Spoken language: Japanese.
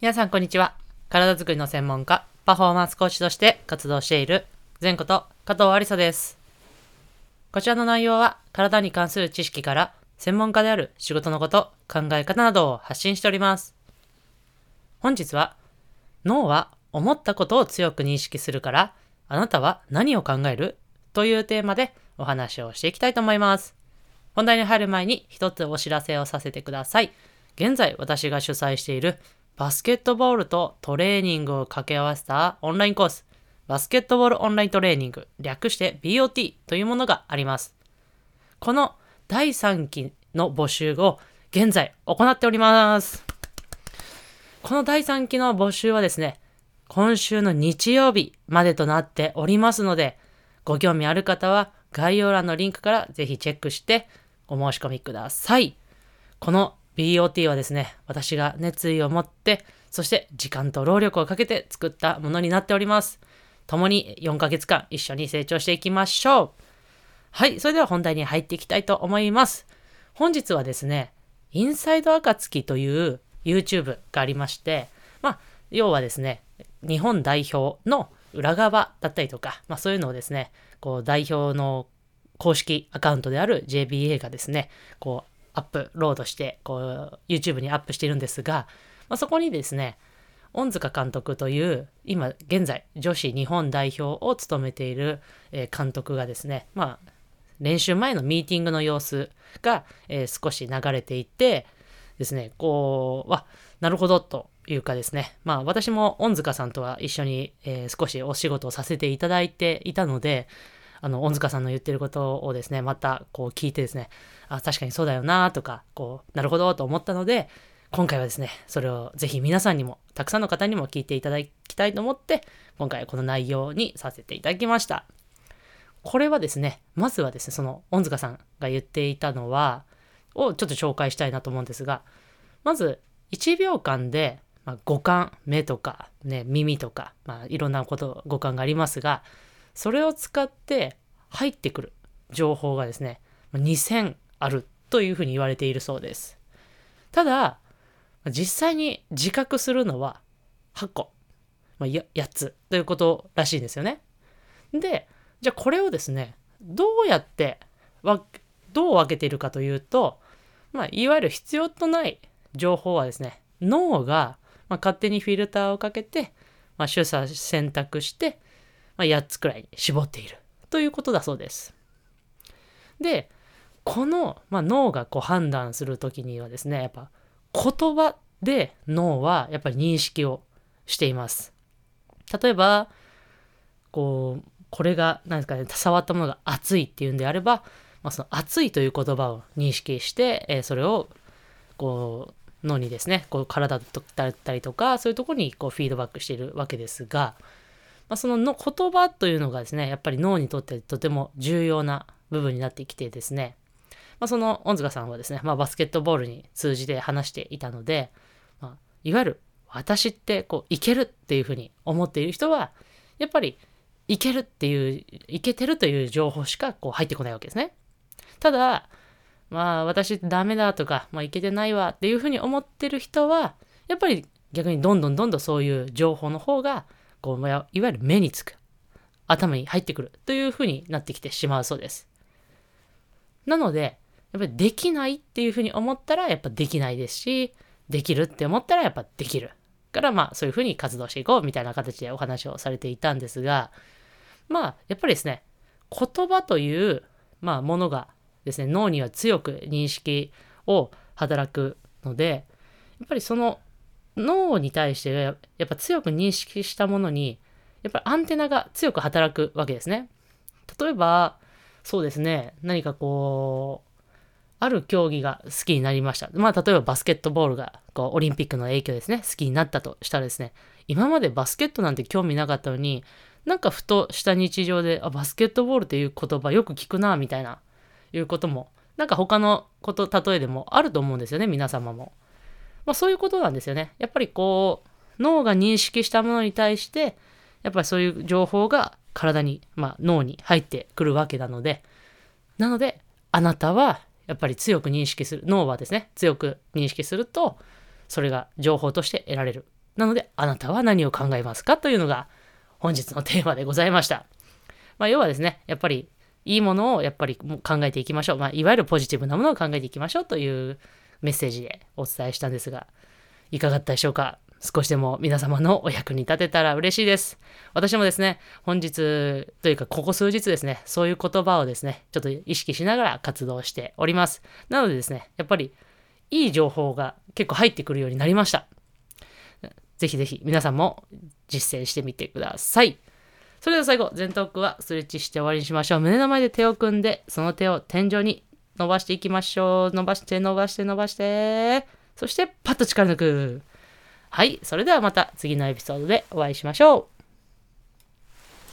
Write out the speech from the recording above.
皆さんこんにちは。体づくりの専門家、パフォーマンスコーチとして活動している、前こと加藤ありさです。こちらの内容は、体に関する知識から、専門家である仕事のこと、考え方などを発信しております。本日は、脳は思ったことを強く認識するから、あなたは何を考える？というテーマでお話をしていきたいと思います。本題に入る前に一つお知らせをさせてください。現在私が主催しているバスケットボールとトレーニングを掛け合わせたオンラインコース、バスケットボールオンライントレーニング、略して BOT というものがあります。この第3期の募集を現在行っております。この第3期の募集はですね、今週の日曜日までとなっておりますので、ご興味ある方は概要欄のリンクからぜひチェックしてお申し込みください。この BOT はですね、私が熱意を持って、そして時間と労力をかけて作ったものになっております。共に4ヶ月間一緒に成長していきましょう。はい、それでは本題に入っていきたいと思います。本日はですね、インサイド暁という YouTube がありまして、まあ、要はですね、日本代表の裏側だったりとか、まあそういうのをですね、こう代表の公式アカウントである JBA がですね、こうアップロードして、こう YouTube にアップしているんですが、まあ、そこにですね、恩塚監督という、今現在女子日本代表を務めている、え監督がですね、まあ練習前のミーティングの様子が、え少し流れていてですね、こう、わ、なるほどというかですね、まあ私も恩塚さんとは一緒に、え少しお仕事をさせていただいていたので、あの、恩塚さんの言ってることをですね、またこう聞いてですね、あ、確かにそうだよなとか、こう、なるほどと思ったので、今回はですね、それをぜひ皆さんにも、たくさんの方にも聞いていただきたいと思って、今回この内容にさせていただきました。これはですね、まずはですね、その、恩塚さんが言っていたのは、をちょっと紹介したいなと思うんですが、まず、1秒間で、まあ、五感、目とか、ね、耳とか、まあ、いろんなこと、五感がありますが、それを使って入ってくる情報がですね、2000あるというふうに言われているそうです。ただ、実際に自覚するのは8個、まあ、8つということらしいんですよね。で、じゃあこれをですね、どうやってわ、どう分けているかというと、まあ、いわゆる必要とない情報はですね、脳が、まあ、勝手にフィルターをかけて、まあ、取捨選択して、まあ、8つくらいに絞っているということだそうです。で、この、まあ、脳がこう判断するときにはですね、やっぱ言葉で脳はやっぱり認識をしています。例えば、こう、これが、何ですかね、触ったものが熱いっていうんであれば、まあ、その熱いという言葉を認識して、えーそれを、こう、脳にですね、こう体だったりとか、そういうところにこうフィードバックしているわけですが、まあ、そのの言葉というのがですね、やっぱり脳にとってとても重要な部分になってきてですね、まあ、その恩塚さんはですね、まあ、バスケットボールに通じて話していたので、まあ、いわゆる私ってこういけるっていうふうに思っている人は、やっぱりいけるっていう、いけてるという情報しかこう入ってこないわけですね。ただ、まあ私ダメだとか、まあいけてないわっていうふうに思ってる人は、やっぱり逆にどんどんどんどんそういう情報の方が、こう、いわゆる目につく。頭に入ってくるというふうになってきてしまうそうです。なので、やっぱりできないっていうふうに思ったらやっぱできないですし、できるって思ったらやっぱできる。からまあそういうふうに活動していこうみたいな形でお話をされていたんですが、まあやっぱりですね、言葉という、まあ、ものがですね、脳には強く認識を働くので、やっぱりその脳に対してやっぱ強く認識したものに、やっぱりアンテナが強く働くわけですね。例えば、そうですね、何かこう、ある競技が好きになりました。まあ、例えばバスケットボールがこうオリンピックの影響ですね、好きになったとしたらですね、今までバスケットなんて興味なかったのに、なんかふとした日常で、あ、バスケットボールっていう言葉よく聞くな、みたいな、いうことも、なんか他のこと、例えでもあると思うんですよね、皆様も。まあそういうことなんですよね。やっぱりこう、脳が認識したものに対して、やっぱりそういう情報が体に、まあ脳に入ってくるわけなので、なので、あなたはやっぱり強く認識する、脳はですね、強く認識すると、それが情報として得られる。なので、あなたは何を考えますか？というのが本日のテーマでございました。まあ、要はですね、やっぱりいいものをやっぱり考えていきましょう。まあ、いわゆるポジティブなものを考えていきましょうというメッセージでお伝えしたんですが、いかがだったでしょうか？少しでも皆様のお役に立てたら嬉しいです。私もですね、本日というかここ数日ですね、そういう言葉をですね、ちょっと意識しながら活動しております。なのでですね、やっぱりいい情報が結構入ってくるようになりました。ぜひぜひ皆さんも実践してみてください。それでは最後、前頭腔はストレッチして終わりにしましょう。胸の前で手を組んで、その手を天井に伸ばしていきましょう。伸ばして伸ばして伸ばして。そしてパッと力抜く。はい。それではまた次のエピソードでお会いしましょう。